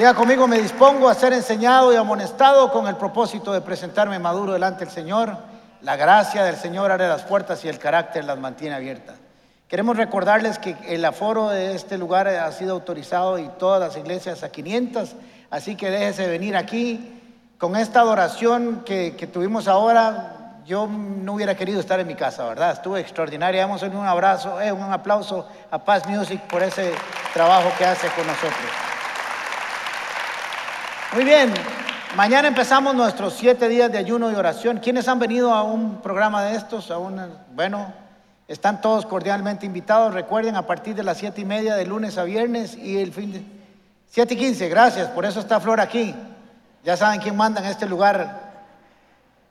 Diga conmigo, me dispongo a ser enseñado y amonestado con el propósito de presentarme maduro delante del Señor. La gracia del Señor abre las puertas y el carácter las mantiene abiertas. Queremos recordarles que el aforo de este lugar ha sido autorizado y todas las iglesias a 500, así que déjese venir aquí. Con esta adoración que, que tuvimos ahora, yo no hubiera querido estar en mi casa, ¿verdad? Estuvo extraordinaria. Darle un abrazo, eh, un aplauso a Paz Music por ese trabajo que hace con nosotros. Muy bien, mañana empezamos nuestros siete días de ayuno y oración. ¿Quiénes han venido a un programa de estos? Bueno, están todos cordialmente invitados. Recuerden, a partir de las siete y media de lunes a viernes y el fin de... Siete y quince, gracias, por eso está Flor aquí. Ya saben quién manda en este lugar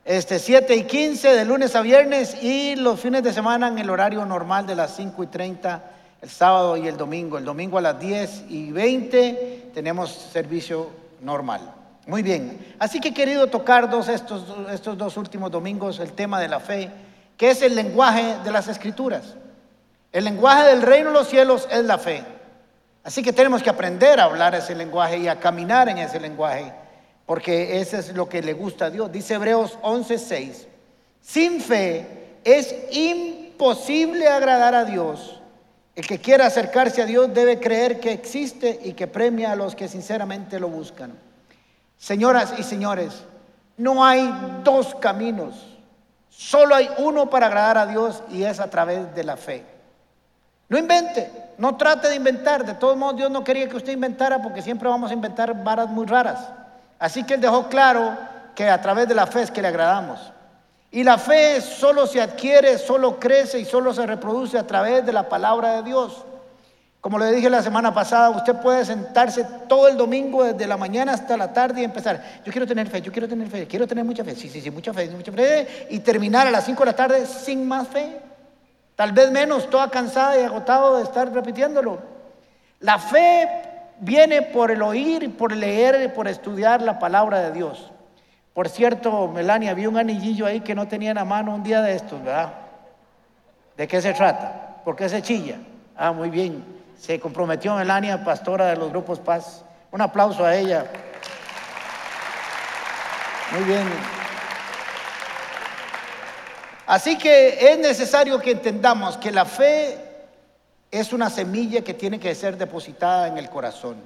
este, 7 y 15 de lunes a viernes y los fines de semana en el horario normal de las 5 y 30, el sábado y el domingo. El domingo a las 10 y 20 tenemos servicio normal. Muy bien, así que he querido tocar dos, estos, estos dos últimos domingos el tema de la fe, que es el lenguaje de las escrituras. El lenguaje del reino de los cielos es la fe. Así que tenemos que aprender a hablar ese lenguaje y a caminar en ese lenguaje porque eso es lo que le gusta a Dios. Dice Hebreos 11:6, sin fe es imposible agradar a Dios. El que quiera acercarse a Dios debe creer que existe y que premia a los que sinceramente lo buscan. Señoras y señores, no hay dos caminos, solo hay uno para agradar a Dios y es a través de la fe. No invente, no trate de inventar. De todos modos, Dios no quería que usted inventara porque siempre vamos a inventar varas muy raras. Así que él dejó claro que a través de la fe es que le agradamos. Y la fe solo se adquiere, solo crece y solo se reproduce a través de la palabra de Dios. Como le dije la semana pasada, usted puede sentarse todo el domingo desde la mañana hasta la tarde y empezar. Yo quiero tener fe, yo quiero tener fe, quiero tener mucha fe. Sí, sí, sí, mucha fe, mucha fe. Y terminar a las 5 de la tarde sin más fe. Tal vez menos, toda cansada y agotado de estar repitiéndolo. La fe viene por el oír, por leer, por estudiar la palabra de Dios. Por cierto, Melania, vi un anillillo ahí que no tenía en la mano un día de estos, ¿verdad? ¿De qué se trata? ¿Por qué se chilla? Ah, muy bien. Se comprometió Melania, pastora de los grupos Paz. Un aplauso a ella. Muy bien. Así que es necesario que entendamos que la fe es una semilla que tiene que ser depositada en el corazón.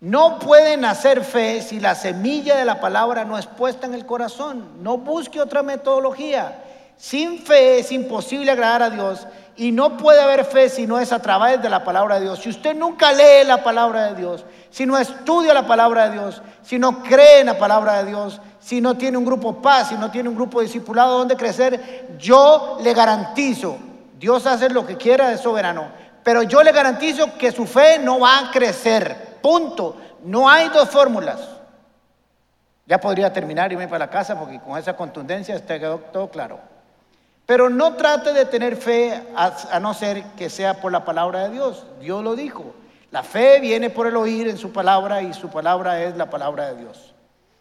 No pueden hacer fe si la semilla de la palabra no es puesta en el corazón. No busque otra metodología. Sin fe es imposible agradar a Dios y no puede haber fe si no es a través de la palabra de Dios. Si usted nunca lee la palabra de Dios, si no estudia la palabra de Dios, si no cree en la palabra de Dios, si no tiene un grupo paz, si no tiene un grupo discipulado donde crecer, yo le garantizo, Dios hace lo que quiera de soberano, pero yo le garantizo que su fe no va a crecer. Punto. No hay dos fórmulas. Ya podría terminar y irme para la casa porque con esa contundencia está todo claro. Pero no trate de tener fe a, no ser que sea por la palabra de Dios. Dios lo dijo. La fe viene por el oír en su palabra y su palabra es la palabra de Dios.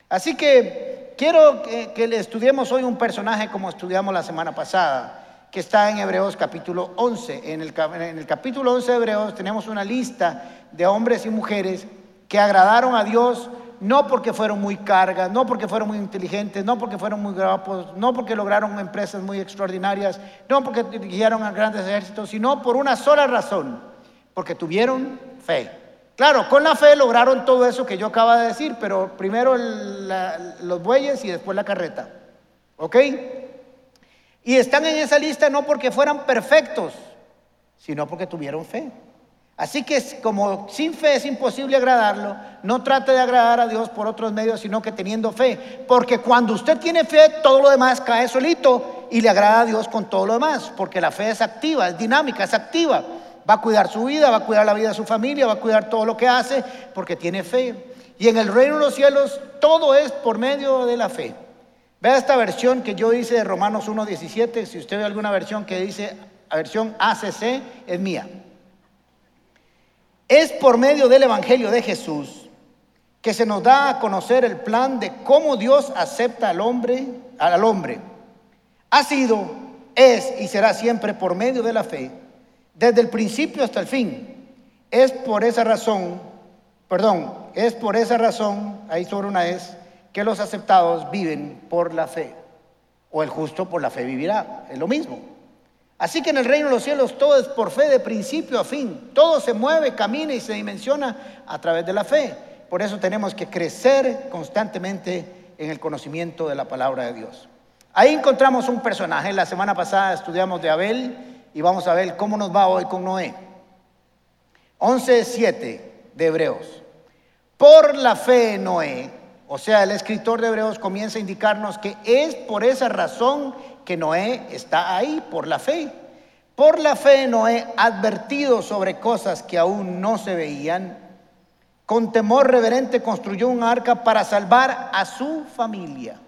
Así que quiero que, que le estudiemos hoy un personaje como estudiamos la semana pasada que está en Hebreos capítulo 11. En el, capítulo 11 de Hebreos tenemos una lista de hombres y mujeres que agradaron a Dios no porque fueron muy cargas, no porque fueron muy inteligentes, no porque fueron muy guapos, no porque lograron empresas muy extraordinarias, no porque dirigieron a grandes ejércitos, sino por una sola razón, porque tuvieron fe. Claro, con la fe lograron todo eso que yo acabo de decir, pero primero los bueyes y después la carreta. ¿Ok? Y están en esa lista no porque fueran perfectos, sino porque tuvieron fe. Así que como sin fe es imposible agradarlo, no trate de agradar a Dios por otros medios, sino que teniendo fe. Porque cuando usted tiene fe, todo lo demás cae solito y le agrada a Dios con todo lo demás. Porque la fe es activa, es dinámica, es activa. Va a cuidar su vida, va a cuidar la vida de su familia, va a cuidar todo lo que hace porque tiene fe. Y en el reino de los cielos todo es por medio de la fe. Vea esta versión que yo hice de Romanos 1.17. Si usted ve alguna versión que dice, versión ACC, es mía. Es por medio del Evangelio de Jesús que se nos da a conocer el plan de cómo Dios acepta al hombre, al hombre. Ha sido, es y será siempre por medio de la fe, desde el principio hasta el fin. Es por esa razón, perdón, es por esa razón, ahí sobre una es, que los aceptados viven por la fe, o el justo por la fe vivirá, es lo mismo. Así que en el reino de los cielos todo es por fe de principio a fin, todo se mueve, camina y se dimensiona a través de la fe. Por eso tenemos que crecer constantemente en el conocimiento de la palabra de Dios. Ahí encontramos un personaje, la semana pasada estudiamos de Abel y vamos a ver cómo nos va hoy con Noé. 11.7 de Hebreos. Por la fe Noé, o sea, el escritor de Hebreos comienza a indicarnos que es por esa razón que Noé está ahí, por la fe. Por la fe Noé, advertido sobre cosas que aún no se veían, con temor reverente construyó un arca para salvar a su familia.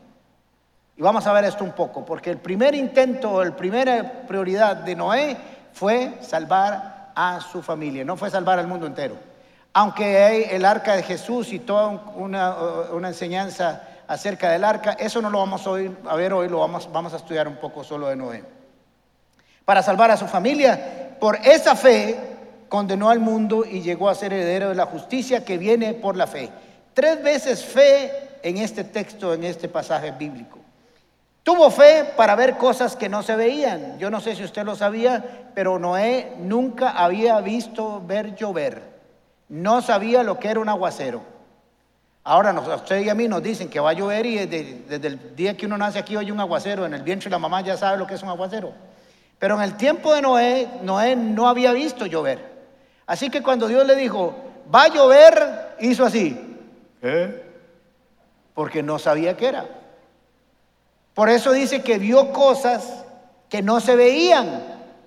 Y vamos a ver esto un poco, porque el primer intento, la primera prioridad de Noé fue salvar a su familia, no fue salvar al mundo entero. Aunque hay el arca de Jesús y toda una, una enseñanza acerca del arca, eso no lo vamos a, a ver hoy, lo vamos a estudiar un poco solo de Noé. Para salvar a su familia, por esa fe condenó al mundo y llegó a ser heredero de la justicia que viene por la fe. Tres veces fe en este texto, en este pasaje bíblico. Tuvo fe para ver cosas que no se veían. Yo no sé si usted lo sabía, pero Noé nunca había visto ver llover. No sabía lo que era un aguacero. Ahora a usted y a mí nos dicen que va a llover y desde, el día que uno nace aquí oye un aguacero, en el vientre de la mamá ya sabe lo que es un aguacero. Pero en el tiempo de Noé, Noé no había visto llover. Así que cuando Dios le dijo, va a llover, hizo así. ¿Eh? Porque no sabía qué era. Por eso dice que vio cosas que no se veían,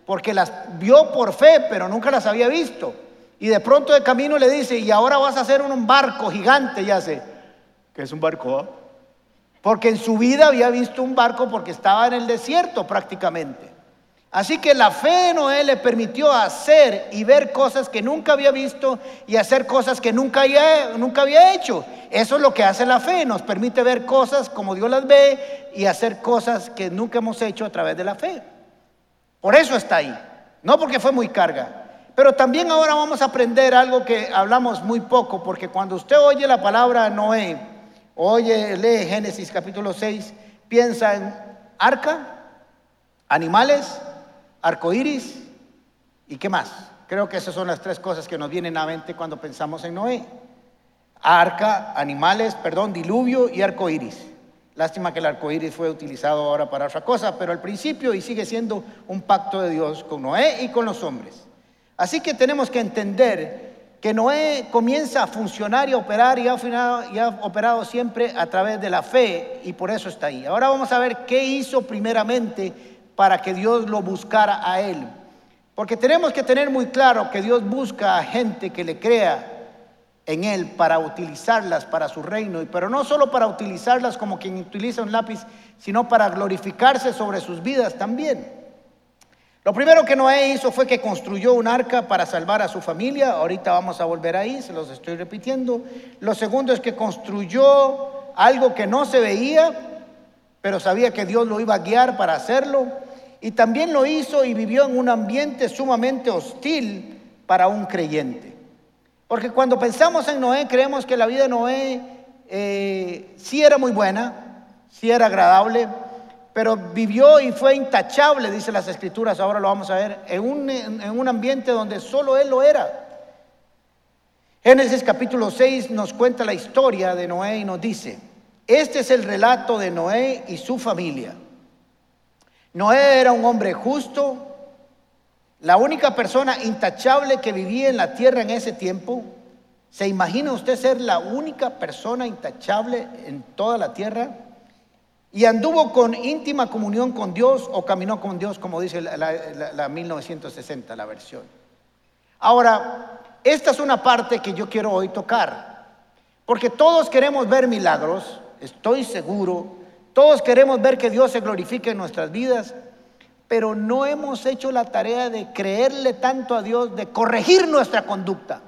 porque las vio por fe, pero nunca las había visto. Y de pronto de camino le dice, y ahora vas a hacer un barco gigante, ya sé. ¿Qué es un barco? Porque en su vida había visto un barco porque estaba en el desierto prácticamente. Así que la fe de Noé le permitió hacer y ver cosas que nunca había visto y hacer cosas que nunca había, nunca había hecho. Eso es lo que hace la fe, nos permite ver cosas como Dios las ve y hacer cosas que nunca hemos hecho a través de la fe. Por eso está ahí, no porque fue muy carga. Pero también ahora vamos a aprender algo que hablamos muy poco, porque cuando usted oye la palabra Noé, oye, lee Génesis capítulo 6, piensa en arca, animales, arcoíris y qué más. Creo que esas son las tres cosas que nos vienen a mente cuando pensamos en Noé. Arca, animales, perdón, diluvio y arcoíris. Lástima que el arcoíris fue utilizado ahora para otra cosa, pero al principio y sigue siendo un pacto de Dios con Noé y con los hombres. Así que tenemos que entender que Noé comienza a funcionar y a operar y ha operado siempre a través de la fe y por eso está ahí. Ahora vamos a ver qué hizo primeramente para que Dios lo buscara a él. Porque tenemos que tener muy claro que Dios busca a gente que le crea en Él para utilizarlas para su reino, pero no solo para utilizarlas como quien utiliza un lápiz, sino para glorificarse sobre sus vidas también. Lo primero que Noé hizo fue que construyó un arca para salvar a su familia, ahorita vamos a volver ahí, se los estoy repitiendo. Lo segundo es que construyó algo que no se veía, pero sabía que Dios lo iba a guiar para hacerlo. Y también lo hizo y vivió en un ambiente sumamente hostil para un creyente. Porque cuando pensamos en Noé, creemos que la vida de Noé eh, sí era muy buena, sí era agradable, pero vivió y fue intachable, dice las escrituras, ahora lo vamos a ver, en un, en un ambiente donde solo él lo era. Génesis capítulo 6 nos cuenta la historia de Noé y nos dice, este es el relato de Noé y su familia. Noé era un hombre justo, la única persona intachable que vivía en la tierra en ese tiempo. ¿Se imagina usted ser la única persona intachable en toda la tierra? Y anduvo con íntima comunión con Dios o caminó con Dios, como dice la, la 1960, la versión. Ahora, esta es una parte que yo quiero hoy tocar, porque todos queremos ver milagros, estoy seguro. Todos queremos ver que Dios se glorifique en nuestras vidas, pero no hemos hecho la tarea de creerle tanto a Dios, de corregir nuestra conducta.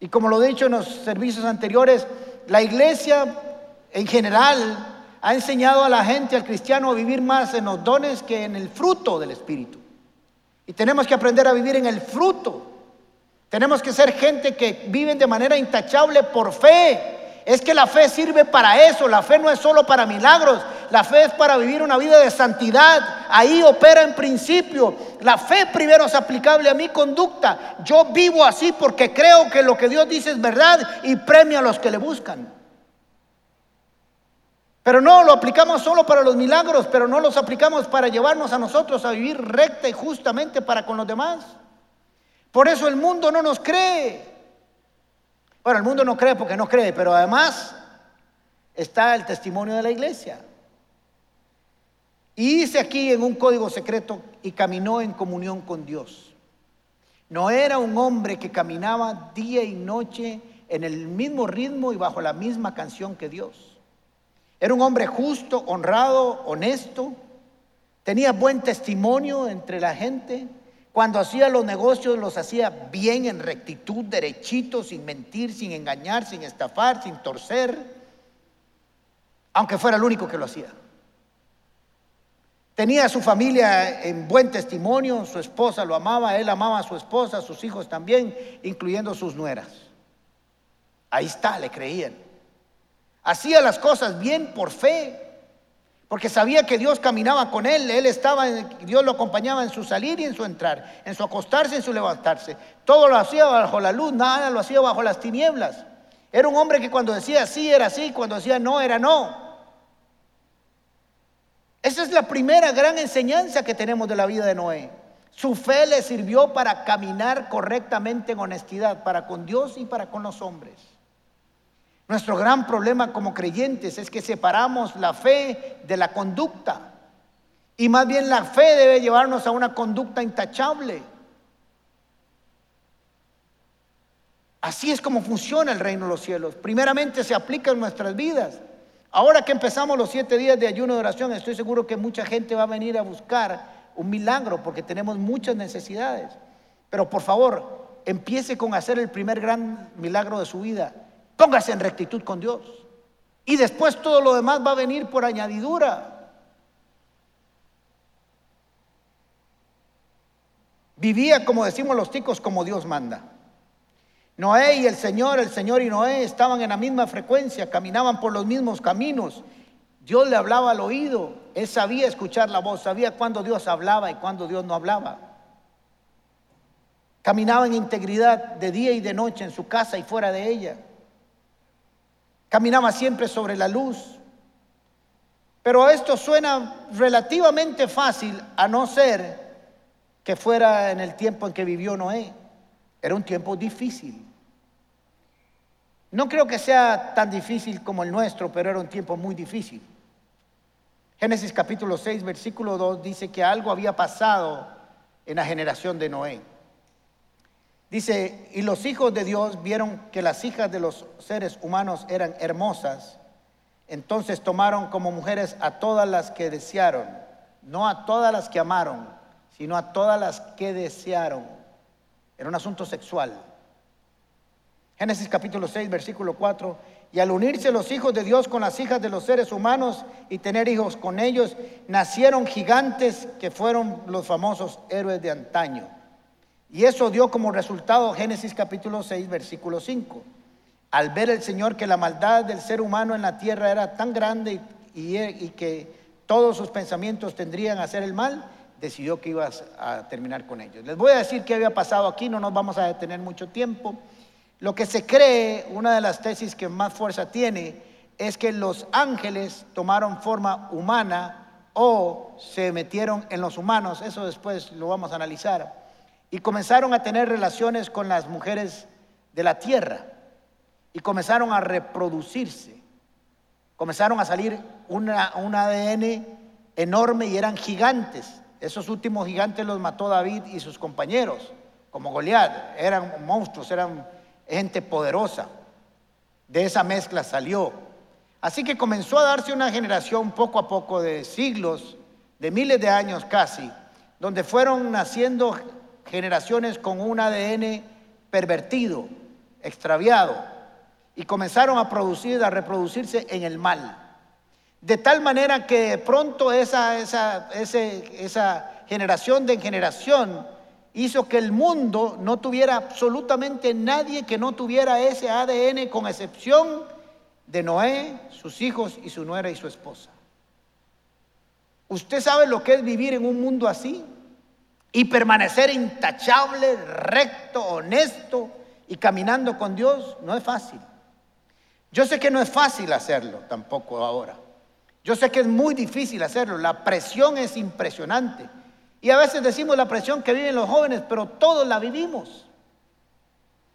Y como lo he dicho en los servicios anteriores, la iglesia en general ha enseñado a la gente, al cristiano, a vivir más en los dones que en el fruto del Espíritu. Y tenemos que aprender a vivir en el fruto Tenemos que ser gente que viven de manera intachable por fe. Es que la fe sirve para eso. La fe no es solo para milagros. La fe es para vivir una vida de santidad. Ahí opera en principio. La fe primero es aplicable a mi conducta. Yo vivo así porque creo que lo que Dios dice es verdad y premia a los que le buscan. Pero no lo aplicamos solo para los milagros, pero no los aplicamos para llevarnos a nosotros a vivir recta y justamente para con los demás. Por eso el mundo no nos cree. Bueno, el mundo no cree porque no cree, pero además está el testimonio de la iglesia. Y dice aquí en un código secreto, y caminó en comunión con Dios. No era un hombre que caminaba día y noche en el mismo ritmo y bajo la misma canción que Dios. Era un hombre justo, honrado, honesto, tenía buen testimonio entre la gente, cuando hacía los negocios los hacía bien en rectitud, derechito, sin mentir, sin engañar, sin estafar, sin torcer, aunque fuera el único que lo hacía. Tenía a su familia en buen testimonio, su esposa lo amaba, él amaba a su esposa, sus hijos también, incluyendo sus nueras. Ahí está, le creían. Hacía las cosas bien por fe, porque sabía que Dios caminaba con él, él estaba, Dios lo acompañaba en su salir y en su entrar, en su acostarse y en su levantarse. Todo lo hacía bajo la luz, nada lo hacía bajo las tinieblas. Era un hombre que cuando decía sí era sí, cuando decía no era no. Esa es la primera gran enseñanza que tenemos de la vida de Noé. Su fe le sirvió para caminar correctamente en honestidad, para con Dios y para con los hombres. Nuestro gran problema como creyentes es que separamos la fe de la conducta. Y más bien la fe debe llevarnos a una conducta intachable. Así es como funciona el reino de los cielos. Primeramente se aplica en nuestras vidas. Ahora que empezamos los siete días de ayuno de oración, estoy seguro que mucha gente va a venir a buscar un milagro porque tenemos muchas necesidades. Pero por favor, empiece con hacer el primer gran milagro de su vida, Póngase en rectitud con Dios. Y después todo lo demás va a venir por añadidura. Vivía, como decimos los ticos, como Dios manda. Noé y el Señor, el Señor y Noé estaban en la misma frecuencia, caminaban por los mismos caminos. Dios le hablaba al oído, él sabía escuchar la voz, sabía cuándo Dios hablaba y cuándo Dios no hablaba. Caminaba en integridad de día y de noche en su casa y fuera de ella. Caminaba siempre sobre la luz. Pero esto suena relativamente fácil a no ser que fuera en el tiempo en que vivió Noé. Era un tiempo difícil. No creo que sea tan difícil como el nuestro, pero era un tiempo muy difícil. Génesis capítulo 6, versículo 2 dice que algo había pasado en la generación de Noé. Dice, y los hijos de Dios vieron que las hijas de los seres humanos eran hermosas, entonces tomaron como mujeres a todas las que desearon, no a todas las que amaron, sino a todas las que desearon. Era un asunto sexual. Génesis capítulo 6, versículo 4. Y al unirse los hijos de Dios con las hijas de los seres humanos y tener hijos con ellos, nacieron gigantes que fueron los famosos héroes de antaño. Y eso dio como resultado Génesis capítulo 6, versículo 5. Al ver el Señor que la maldad del ser humano en la tierra era tan grande y, que todos sus pensamientos tendrían a hacer el mal, decidió que iba a terminar con ellos. Les voy a decir qué había pasado aquí, no nos vamos a detener mucho tiempo. Lo que se cree, una de las tesis que más fuerza tiene, es que los ángeles tomaron forma humana o se metieron en los humanos. Eso después lo vamos a analizar y comenzaron a tener relaciones con las mujeres de la tierra y comenzaron a reproducirse. Comenzaron a salir una, un ADN enorme y eran gigantes. Esos últimos gigantes los mató David y sus compañeros, como Goliat. Eran monstruos, eran gente poderosa. De esa mezcla salió. Así que comenzó a darse una generación poco a poco de siglos, de miles de años casi, donde fueron naciendo generaciones con un ADN pervertido, extraviado, y comenzaron a producir, a reproducirse en el mal. De tal manera que pronto esa, esa, esa generación de generación hizo que el mundo no tuviera absolutamente nadie que no tuviera ese ADN con excepción de Noé, sus hijos y su nuera y su esposa. ¿Usted sabe lo que es vivir en un mundo así? Y permanecer intachable, recto, honesto y caminando con Dios no es fácil. Yo sé que no es fácil hacerlo tampoco ahora. Yo sé que es muy difícil hacerlo. La presión es impresionante. Y a veces decimos la presión que viven los jóvenes, pero todos la vivimos.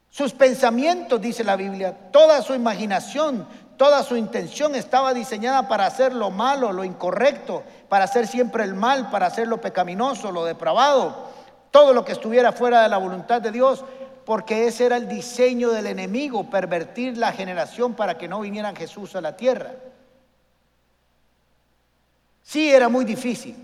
Sus pensamientos, dice la Biblia, toda su imaginación, toda su intención estaba diseñada para hacer lo malo, lo incorrecto, para hacer siempre el mal, para hacer lo pecaminoso, lo depravado, todo lo que estuviera fuera de la voluntad de Dios, porque ese era el diseño del enemigo, pervertir la generación para que no viniera Jesús a la tierra. Sí, era muy difícil.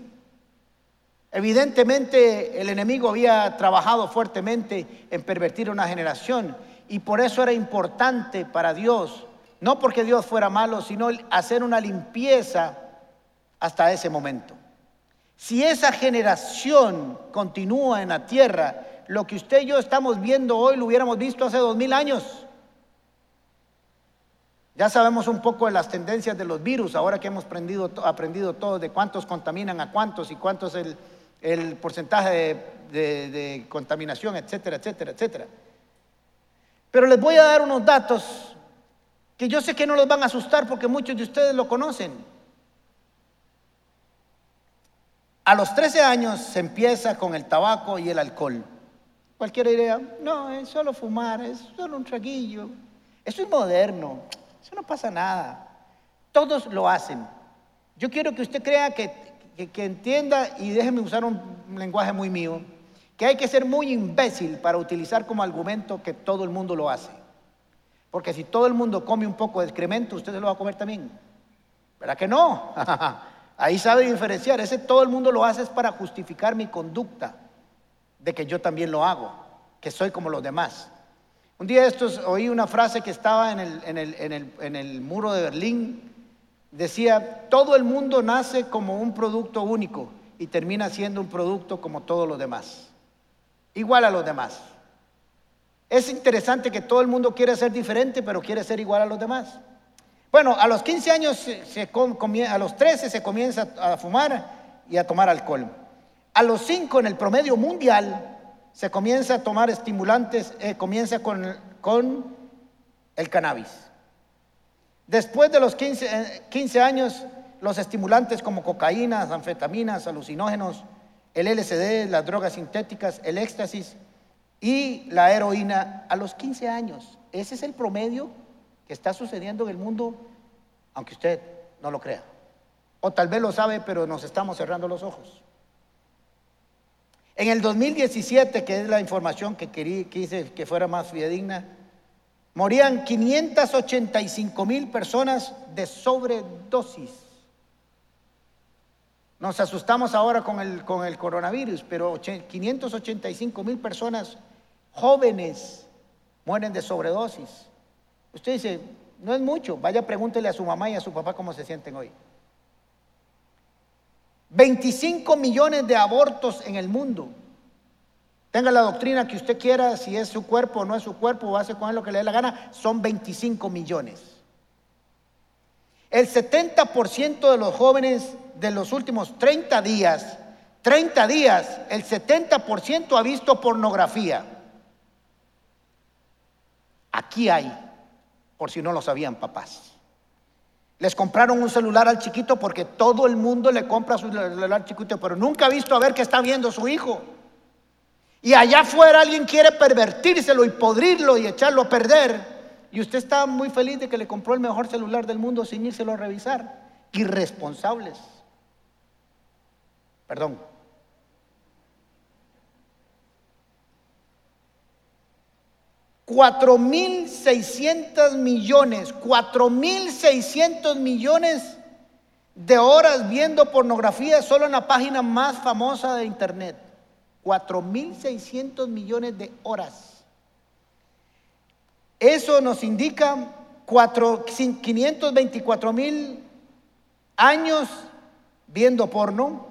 Evidentemente el enemigo había trabajado fuertemente en pervertir una generación y por eso era importante para Dios, no porque Dios fuera malo, sino hacer una limpieza hasta ese momento. Si esa generación continúa en la tierra, lo que usted y yo estamos viendo hoy lo hubiéramos visto hace dos mil años. Ya sabemos un poco de las tendencias de los virus, ahora que hemos aprendido, todo de cuántos contaminan a cuántos y cuántos el, el porcentaje de, contaminación, etcétera, etcétera, etcétera. Pero les voy a dar unos datos que yo sé que no los van a asustar porque muchos de ustedes lo conocen. A los 13 años se empieza con el tabaco y el alcohol. Cualquiera diría, no, es solo fumar, es solo un traguillo. Eso es moderno, eso no pasa nada. Todos lo hacen. Yo quiero que usted crea que que, entienda, y déjeme usar un lenguaje muy mío, que hay que ser muy imbécil para utilizar como argumento que todo el mundo lo hace. Porque si todo el mundo come un poco de excremento, usted se lo va a comer también. ¿Verdad que no? Ahí sabe diferenciar. Ese todo el mundo lo hace es para justificar mi conducta de que yo también lo hago, que soy como los demás. Un día estos oí una frase que estaba en el, en el, en el, en el muro de Berlín decía, todo el mundo nace como un producto único y termina siendo un producto como todos los demás, igual a los demás. Es interesante que todo el mundo quiere ser diferente, pero quiere ser igual a los demás. Bueno, a los 15 años, se, a los 13 se comienza a fumar y a tomar alcohol. A los 5 en el promedio mundial se comienza a tomar estimulantes, eh, comienza con, con el cannabis. Después de los 15, 15 eh, años, los estimulantes como cocaína, anfetaminas, alucinógenos, el LSD, las drogas sintéticas, el éxtasis y la heroína a los 15 años. Ese es el promedio que está sucediendo en el mundo, aunque usted no lo crea. O tal vez lo sabe, pero nos estamos cerrando los ojos. En el 2017, que es la información que quise que fuera más fidedigna, Morían 585 mil personas de sobredosis. Nos asustamos ahora con el, con el coronavirus, pero 585 mil personas jóvenes mueren de sobredosis. Usted dice, no es mucho, vaya pregúntele a su mamá y a su papá cómo se sienten hoy. 25 millones de abortos en el mundo. Tenga la doctrina que usted quiera, si es su cuerpo o no es su cuerpo, o hace con él lo que le dé la gana, son 25 millones. El 70% de los jóvenes de los últimos 30 días, 30 días, el 70% ha visto pornografía. Aquí hay, por si no lo sabían papás. Les compraron un celular al chiquito porque todo el mundo le compra su celular chiquito, pero nunca ha visto a ver qué está viendo su hijo. Y allá afuera alguien quiere pervertírselo y podrirlo y echarlo a perder. Y usted está muy feliz de que le compró el mejor celular del mundo sin írselo a revisar. Irresponsables. Perdón. Cuatro mil seiscientos millones, cuatro mil seiscientos millones de horas viendo pornografía solo en la página más famosa de internet. 4.600 millones de horas. Eso nos indica 524 mil años viendo porno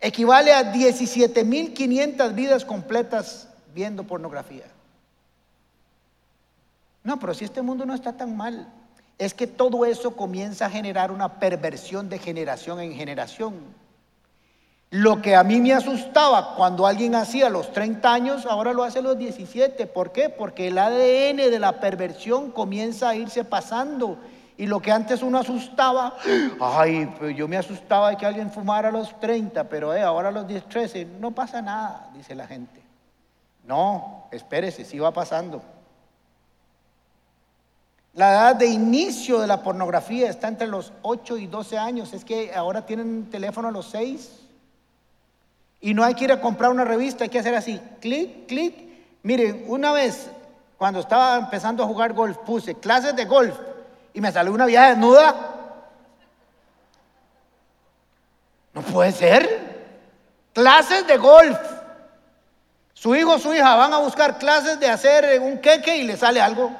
equivale a 17.500 vidas completas viendo pornografía. No, pero si este mundo no está tan mal, es que todo eso comienza a generar una perversión de generación en generación. Lo que a mí me asustaba cuando alguien hacía los 30 años, ahora lo hace a los 17. ¿Por qué? Porque el ADN de la perversión comienza a irse pasando. Y lo que antes uno asustaba, ay, pues yo me asustaba de que alguien fumara a los 30, pero eh, ahora a los 10, 13, no pasa nada, dice la gente. No, espérese, sí va pasando. La edad de inicio de la pornografía está entre los 8 y 12 años. Es que ahora tienen teléfono a los 6. Y no hay que ir a comprar una revista, hay que hacer así, clic, clic. Miren, una vez, cuando estaba empezando a jugar golf, puse clases de golf y me salió una vieja desnuda. No puede ser. Clases de golf. Su hijo o su hija van a buscar clases de hacer un queque y le sale algo.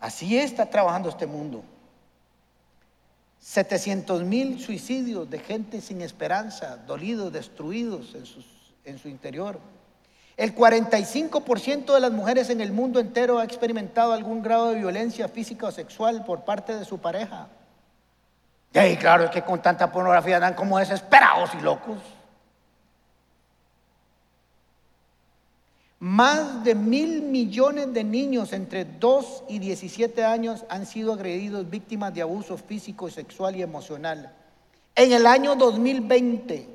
Así está trabajando este mundo. 700 mil suicidios de gente sin esperanza, dolidos, destruidos en, su interior. El 45% de las mujeres en el mundo entero ha experimentado algún grado de violencia física o sexual por parte de su pareja. Y claro, es que con tanta pornografía dan como desesperados y locos. Más de mil millones de niños entre 2 y 17 años han sido agredidos víctimas de abuso físico, sexual y emocional. En el año 2020.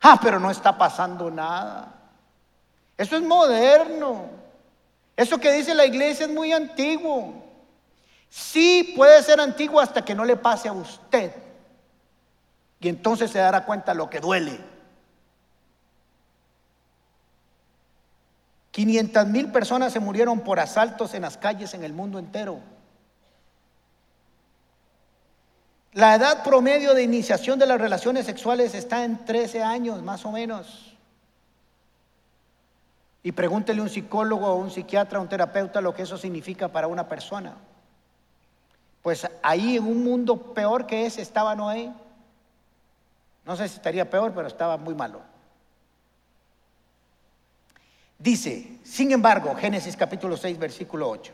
Ah, pero no está pasando nada. Eso es moderno. Eso que dice la iglesia es muy antiguo. Sí puede ser antiguo hasta que no le pase a usted. Y entonces se dará cuenta lo que duele. 500 mil personas se murieron por asaltos en las calles en el mundo entero. La edad promedio de iniciación de las relaciones sexuales está en 13 años, más o menos. Y pregúntele a un psicólogo o un psiquiatra, a un terapeuta, lo que eso significa para una persona. Pues ahí en un mundo peor que ese estaba Noé. No sé si estaría peor, pero estaba muy malo. Dice, sin embargo, Génesis capítulo 6, versículo 8.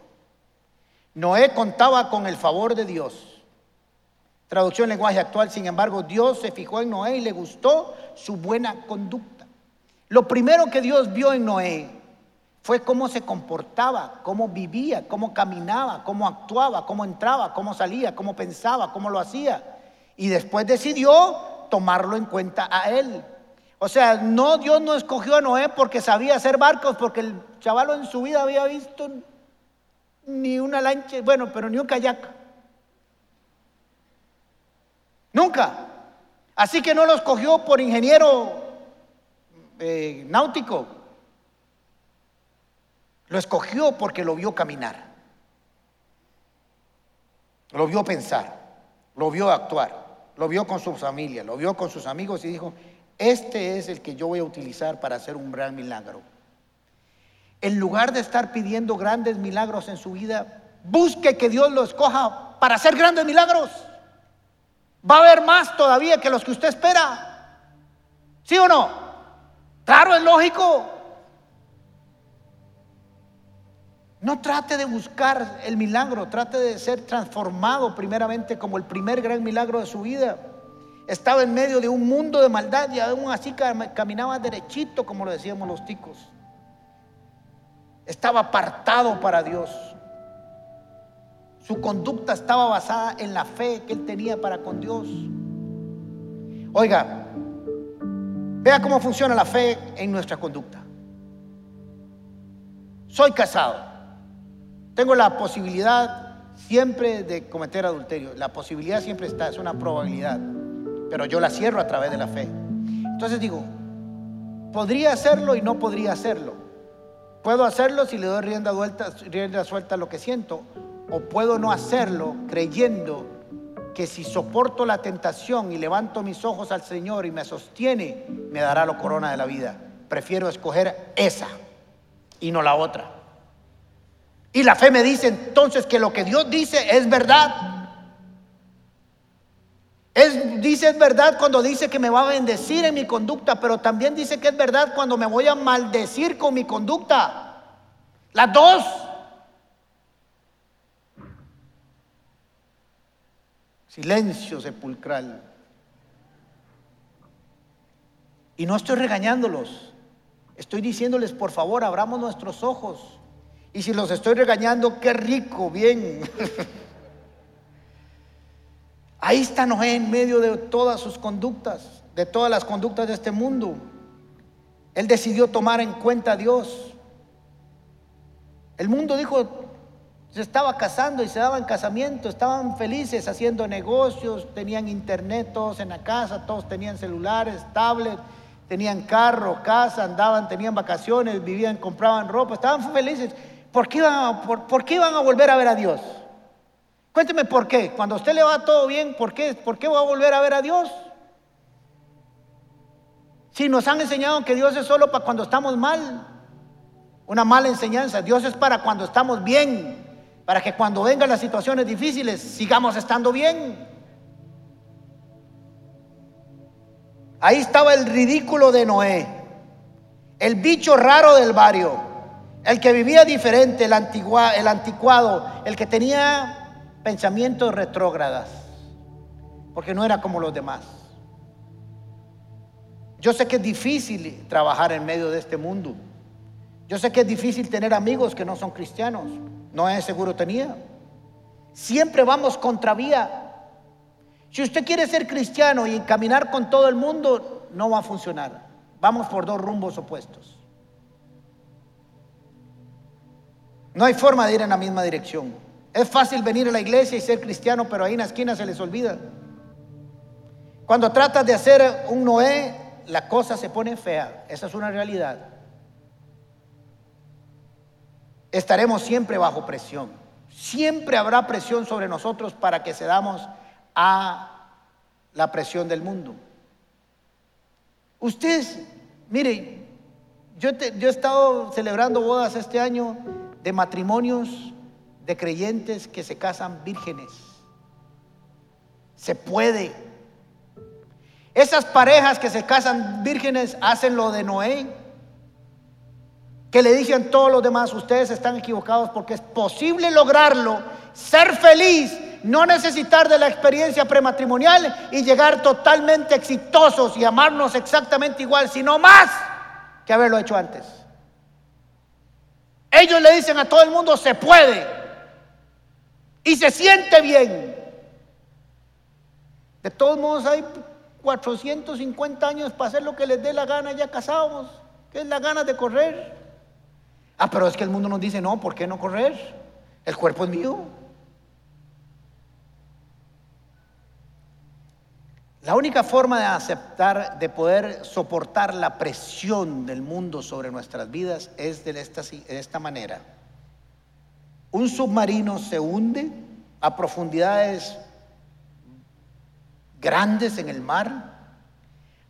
Noé contaba con el favor de Dios. Traducción lenguaje actual, sin embargo, Dios se fijó en Noé y le gustó su buena conducta. Lo primero que Dios vio en Noé fue cómo se comportaba, cómo vivía, cómo caminaba, cómo actuaba, cómo entraba, cómo salía, cómo pensaba, cómo lo hacía. Y después decidió tomarlo en cuenta a él. O sea, no, Dios no escogió a Noé porque sabía hacer barcos, porque el chavalo en su vida había visto ni una lancha, bueno, pero ni un kayak. Nunca. Así que no lo escogió por ingeniero eh, náutico. Lo escogió porque lo vio caminar. Lo vio pensar. Lo vio actuar. Lo vio con su familia. Lo vio con sus amigos y dijo, este es el que yo voy a utilizar para hacer un gran milagro. En lugar de estar pidiendo grandes milagros en su vida, busque que Dios lo escoja para hacer grandes milagros. Va a haber más todavía que los que usted espera. ¿Sí o no? Claro, es lógico. No trate de buscar el milagro, trate de ser transformado primeramente como el primer gran milagro de su vida. Estaba en medio de un mundo de maldad y aún así caminaba derechito, como lo decíamos los ticos. Estaba apartado para Dios. Su conducta estaba basada en la fe que él tenía para con Dios. Oiga, vea cómo funciona la fe en nuestra conducta. Soy casado. Tengo la posibilidad siempre de cometer adulterio. La posibilidad siempre está, es una probabilidad pero yo la cierro a través de la fe. Entonces digo, podría hacerlo y no podría hacerlo. Puedo hacerlo si le doy rienda, rienda suelta a lo que siento, o puedo no hacerlo creyendo que si soporto la tentación y levanto mis ojos al Señor y me sostiene, me dará la corona de la vida. Prefiero escoger esa y no la otra. Y la fe me dice entonces que lo que Dios dice es verdad. Es, dice es verdad cuando dice que me va a bendecir en mi conducta, pero también dice que es verdad cuando me voy a maldecir con mi conducta. Las dos. Silencio sepulcral. Y no estoy regañándolos. Estoy diciéndoles, por favor, abramos nuestros ojos. Y si los estoy regañando, qué rico, bien. Ahí está Noé en medio de todas sus conductas, de todas las conductas de este mundo. Él decidió tomar en cuenta a Dios. El mundo dijo, se estaba casando y se daban casamiento, estaban felices haciendo negocios, tenían internet todos en la casa, todos tenían celulares, tablets, tenían carro, casa, andaban, tenían vacaciones, vivían, compraban ropa, estaban felices. ¿Por qué iban a, por, qué iban a volver a ver a Dios? Cuénteme por qué. Cuando usted le va todo bien, ¿por qué, ¿por qué va a volver a ver a Dios? Si nos han enseñado que Dios es solo para cuando estamos mal, una mala enseñanza. Dios es para cuando estamos bien, para que cuando vengan las situaciones difíciles sigamos estando bien. Ahí estaba el ridículo de Noé, el bicho raro del barrio, el que vivía diferente, el, el anticuado, el que tenía pensamientos retrógradas, porque no era como los demás. Yo sé que es difícil trabajar en medio de este mundo. Yo sé que es difícil tener amigos que no son cristianos. No es seguro tenía. Siempre vamos contravía. Si usted quiere ser cristiano y caminar con todo el mundo, no va a funcionar. Vamos por dos rumbos opuestos. No hay forma de ir en la misma dirección. Es fácil venir a la iglesia y ser cristiano, pero ahí en la esquina se les olvida. Cuando tratas de hacer un Noé, la cosa se pone fea. Esa es una realidad. Estaremos siempre bajo presión. Siempre habrá presión sobre nosotros para que cedamos a la presión del mundo. Ustedes, mire, yo, yo he estado celebrando bodas este año de matrimonios de creyentes que se casan vírgenes. Se puede. Esas parejas que se casan vírgenes hacen lo de Noé, que le dicen todos los demás, ustedes están equivocados porque es posible lograrlo, ser feliz, no necesitar de la experiencia prematrimonial y llegar totalmente exitosos y amarnos exactamente igual, sino más que haberlo hecho antes. Ellos le dicen a todo el mundo, se puede y se siente bien. De todos modos hay 450 años para hacer lo que les dé la gana ya casados, que es la gana de correr. Ah, pero es que el mundo nos dice, no, ¿por qué no correr? El cuerpo es mío. La única forma de aceptar, de poder soportar la presión del mundo sobre nuestras vidas es de esta, de esta manera. Un submarino se hunde a profundidades grandes en el mar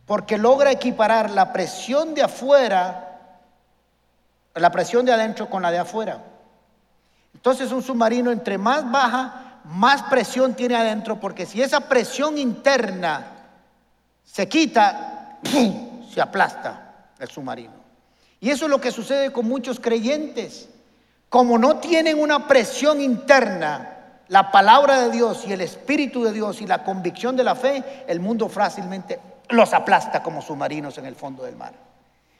porque logra equiparar la presión de afuera, la presión de adentro con la de afuera. Entonces un submarino entre más baja, más presión tiene adentro, porque si esa presión interna se quita, se aplasta el submarino. Y eso es lo que sucede con muchos creyentes como no tienen una presión interna, la palabra de Dios y el Espíritu de Dios y la convicción de la fe, el mundo fácilmente los aplasta como submarinos en el fondo del mar.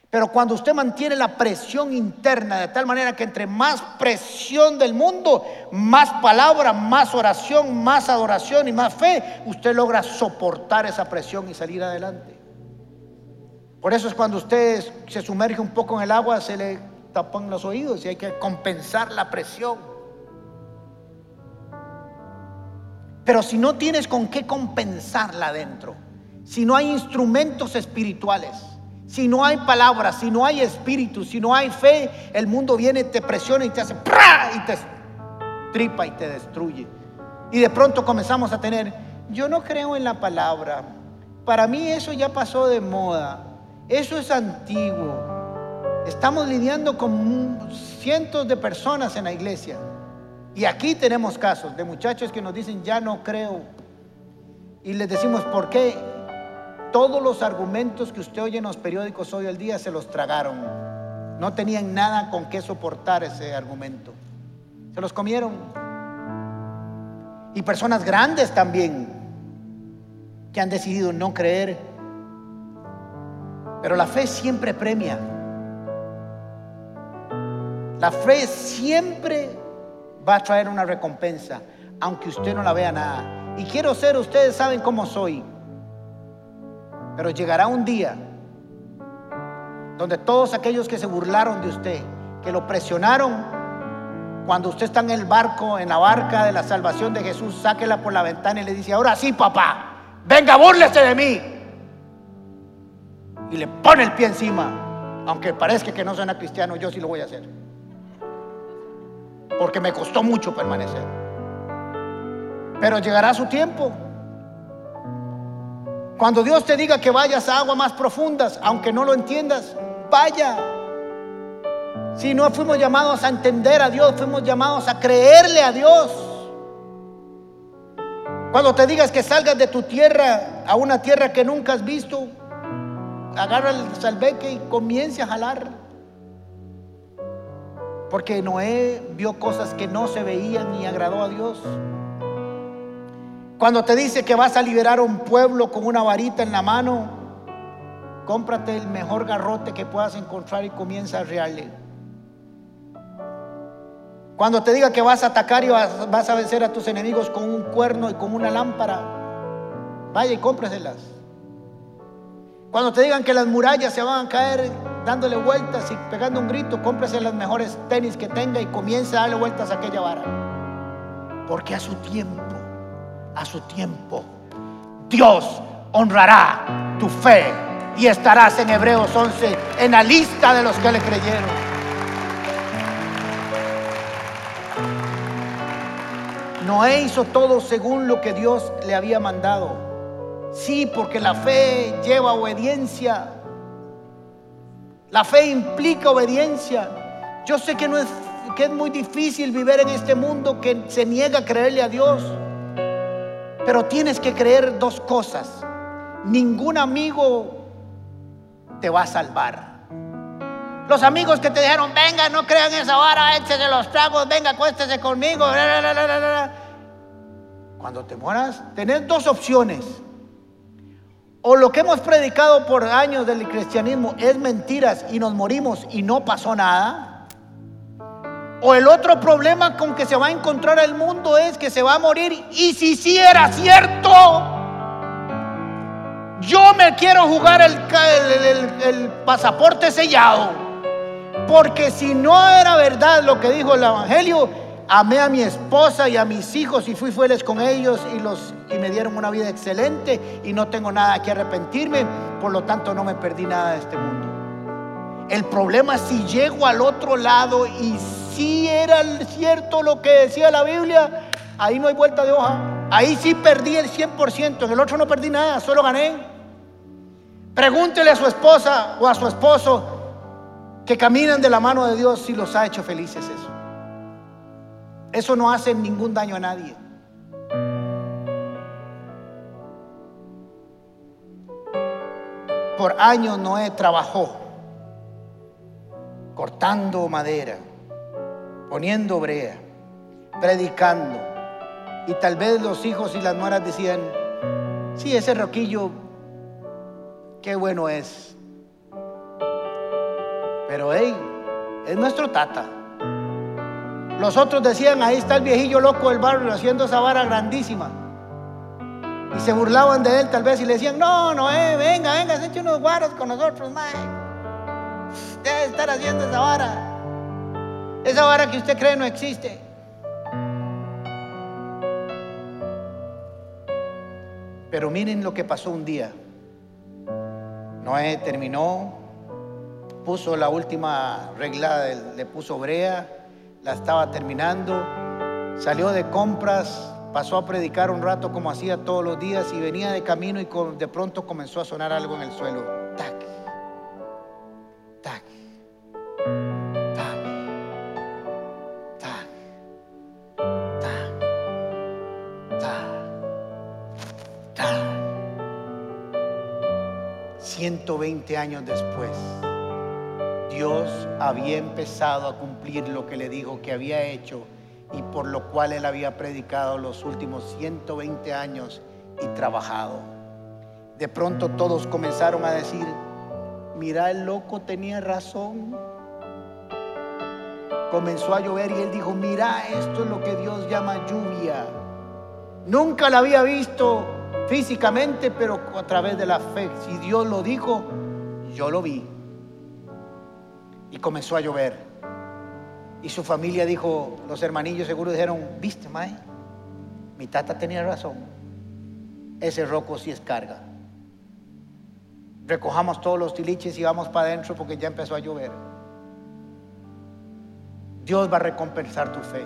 Pero cuando usted mantiene la presión interna de tal manera que entre más presión del mundo, más palabra, más oración, más adoración y más fe, usted logra soportar esa presión y salir adelante. Por eso es cuando usted se sumerge un poco en el agua, se le tapan los oídos y hay que compensar la presión. Pero si no tienes con qué compensarla adentro, si no hay instrumentos espirituales, si no hay palabras, si no hay espíritu, si no hay fe, el mundo viene, te presiona y te hace y te tripa y te destruye. Y de pronto comenzamos a tener, yo no creo en la palabra, para mí eso ya pasó de moda, eso es antiguo. Estamos lidiando con cientos de personas en la iglesia. Y aquí tenemos casos de muchachos que nos dicen, ya no creo. y les decimos por qué. Todos los argumentos que usted oye en los periódicos hoy el día se los tragaron. No tenían nada con qué soportar ese argumento. Se los comieron. Y personas grandes también que han decidido no creer. Pero la fe siempre premia. La fe siempre va a traer una recompensa, aunque usted no la vea nada. Y quiero ser, ustedes saben cómo soy. Pero llegará un día donde todos aquellos que se burlaron de usted, que lo presionaron, cuando usted está en el barco, en la barca de la salvación de Jesús, sáquela por la ventana y le dice, ahora sí, papá, venga, búrlese de mí. Y le pone el pie encima, aunque parezca que no suena cristiano, yo sí lo voy a hacer. Porque me costó mucho permanecer. Pero llegará su tiempo. Cuando Dios te diga que vayas a aguas más profundas, aunque no lo entiendas, vaya. Si no fuimos llamados a entender a Dios, fuimos llamados a creerle a Dios. Cuando te digas que salgas de tu tierra a una tierra que nunca has visto, agarra el salveque y comience a jalar. Porque Noé vio cosas que no se veían y agradó a Dios. Cuando te dice que vas a liberar a un pueblo con una varita en la mano, cómprate el mejor garrote que puedas encontrar y comienza a rearle. Cuando te diga que vas a atacar y vas, a vencer a tus enemigos con un cuerno y con una lámpara, vaya y cómpreselas. Cuando te digan que las murallas se van a caer dándole vueltas y pegando un grito, cómprese las mejores tenis que tenga y comience a darle vueltas a aquella vara. Porque a su tiempo a su tiempo. Dios honrará tu fe y estarás en Hebreos 11 en la lista de los que le creyeron. Noé hizo todo según lo que Dios le había mandado. Sí, porque la fe lleva obediencia. La fe implica obediencia. Yo sé que no es que es muy difícil vivir en este mundo que se niega a creerle a Dios. Pero tienes que creer dos cosas. Ningún amigo te va a salvar. Los amigos que te dijeron, venga, no crean esa vara, échese los tragos, venga, acuéstese conmigo. Cuando te mueras, tenés dos opciones. O lo que hemos predicado por años del cristianismo es mentiras y nos morimos y no pasó nada. O el otro problema con que se va a encontrar el mundo es que se va a morir. Y si sí era cierto, yo me quiero jugar el, el, pasaporte sellado. Porque si no era verdad lo que dijo el Evangelio, amé a mi esposa y a mis hijos y fui fieles con ellos y, los, y me dieron una vida excelente y no tengo nada que arrepentirme. Por lo tanto, no me perdí nada de este mundo. El problema es si llego al otro lado y si era cierto lo que decía la Biblia, ahí no hay vuelta de hoja. Ahí sí perdí el 100%, en el otro no perdí nada, solo gané. Pregúntele a su esposa o a su esposo que caminan de la mano de Dios si los ha hecho felices eso. Eso no hace ningún daño a nadie. Por años Noé trabajó cortando madera, poniendo brea, predicando. Y tal vez los hijos y las nueras decían, sí, ese roquillo, qué bueno es. Pero hey, es nuestro tata. Los otros decían, ahí está el viejillo loco del barrio haciendo esa vara grandísima. Y se burlaban de él tal vez y le decían, no, no, eh, venga, venga, se eche unos guaros con nosotros, mae debe estar haciendo esa vara. Esa vara que usted cree no existe. Pero miren lo que pasó un día. Noé terminó, puso la última regla, le puso brea, la estaba terminando, salió de compras, pasó a predicar un rato como hacía todos los días y venía de camino y de pronto comenzó a sonar algo en el suelo. Tac, tac, tac, tac, tac, tac, 120 años después. Dios había empezado a cumplir lo que le dijo que había hecho y por lo cual él había predicado los últimos 120 años y trabajado. De pronto todos comenzaron a decir, mira el loco tenía razón. Comenzó a llover y él dijo, mira, esto es lo que Dios llama lluvia. Nunca la había visto físicamente, pero a través de la fe. Si Dios lo dijo, yo lo vi. Y comenzó a llover. Y su familia dijo, los hermanillos seguro dijeron, viste, Mae, mi tata tenía razón. Ese roco sí es carga. Recojamos todos los tiliches y vamos para adentro porque ya empezó a llover. Dios va a recompensar tu fe.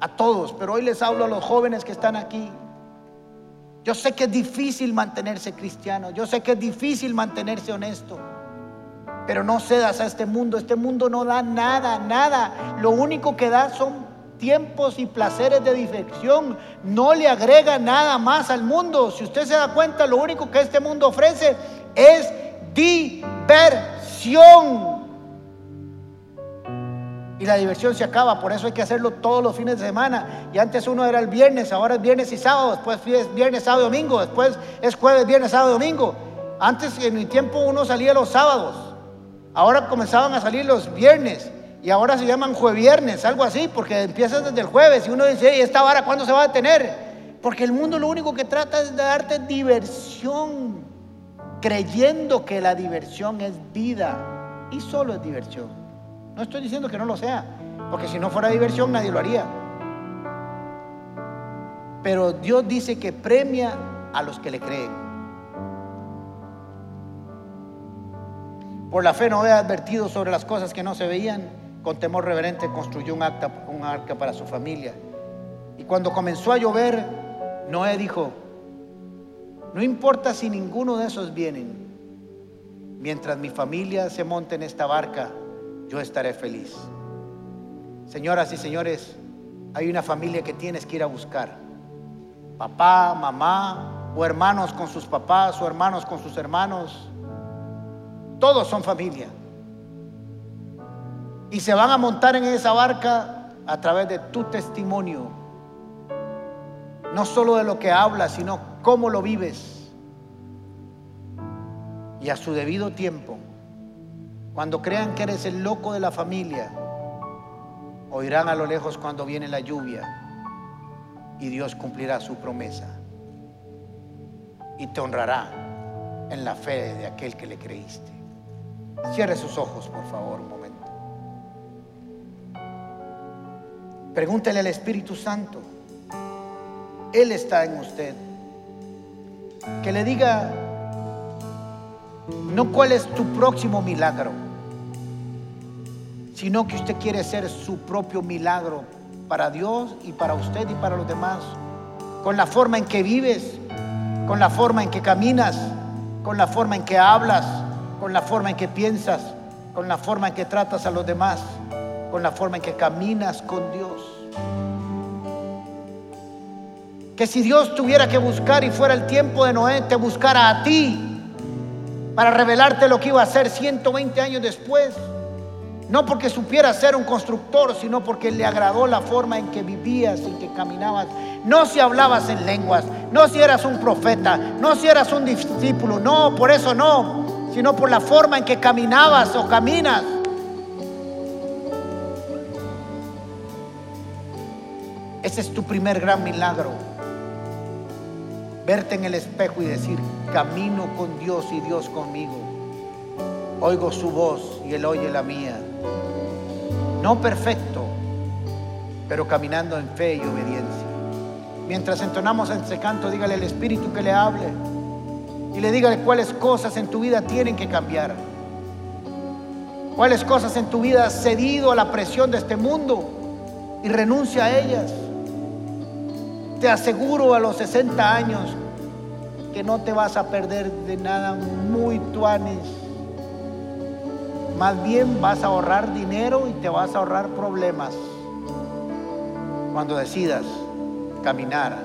A todos, pero hoy les hablo a los jóvenes que están aquí. Yo sé que es difícil mantenerse cristiano, yo sé que es difícil mantenerse honesto, pero no cedas a este mundo, este mundo no da nada, nada. Lo único que da son tiempos y placeres de diversión, no le agrega nada más al mundo. Si usted se da cuenta, lo único que este mundo ofrece es diversión. Y la diversión se acaba, por eso hay que hacerlo todos los fines de semana. Y antes uno era el viernes, ahora es viernes y sábado, después es viernes, sábado y domingo, después es jueves, viernes, sábado y domingo. Antes en mi tiempo uno salía los sábados, ahora comenzaban a salir los viernes y ahora se llaman jueviernes, algo así, porque empiezas desde el jueves y uno dice, ¿y esta vara cuándo se va a detener? Porque el mundo lo único que trata es de darte diversión, creyendo que la diversión es vida y solo es diversión. No estoy diciendo que no lo sea, porque si no fuera diversión nadie lo haría. Pero Dios dice que premia a los que le creen. Por la fe no había advertido sobre las cosas que no se veían. Con temor reverente construyó un, acta, un arca para su familia. Y cuando comenzó a llover, Noé dijo, no importa si ninguno de esos vienen, mientras mi familia se monte en esta barca, yo estaré feliz. Señoras y señores, hay una familia que tienes que ir a buscar. Papá, mamá, o hermanos con sus papás, o hermanos con sus hermanos. Todos son familia. Y se van a montar en esa barca a través de tu testimonio. No solo de lo que hablas, sino cómo lo vives. Y a su debido tiempo cuando crean que eres el loco de la familia, oirán a lo lejos cuando viene la lluvia y Dios cumplirá su promesa y te honrará en la fe de aquel que le creíste. Cierre sus ojos, por favor, un momento. Pregúntele al Espíritu Santo. Él está en usted. Que le diga no cuál es tu próximo milagro, sino que usted quiere ser su propio milagro para Dios y para usted y para los demás, con la forma en que vives, con la forma en que caminas, con la forma en que hablas, con la forma en que piensas, con la forma en que tratas a los demás, con la forma en que caminas con Dios. Que si Dios tuviera que buscar y fuera el tiempo de Noé, te buscara a ti para revelarte lo que iba a hacer 120 años después. No porque supiera ser un constructor, sino porque le agradó la forma en que vivías, en que caminabas. No si hablabas en lenguas, no si eras un profeta, no si eras un discípulo, no, por eso no, sino por la forma en que caminabas o caminas. Ese es tu primer gran milagro verte en el espejo y decir, camino con Dios y Dios conmigo. Oigo su voz y Él oye la mía. No perfecto, pero caminando en fe y obediencia. Mientras entonamos ese canto, dígale al Espíritu que le hable y le dígale cuáles cosas en tu vida tienen que cambiar. Cuáles cosas en tu vida has cedido a la presión de este mundo y renuncia a ellas. Te aseguro a los 60 años que no te vas a perder de nada muy tuanes. Más bien vas a ahorrar dinero y te vas a ahorrar problemas cuando decidas caminar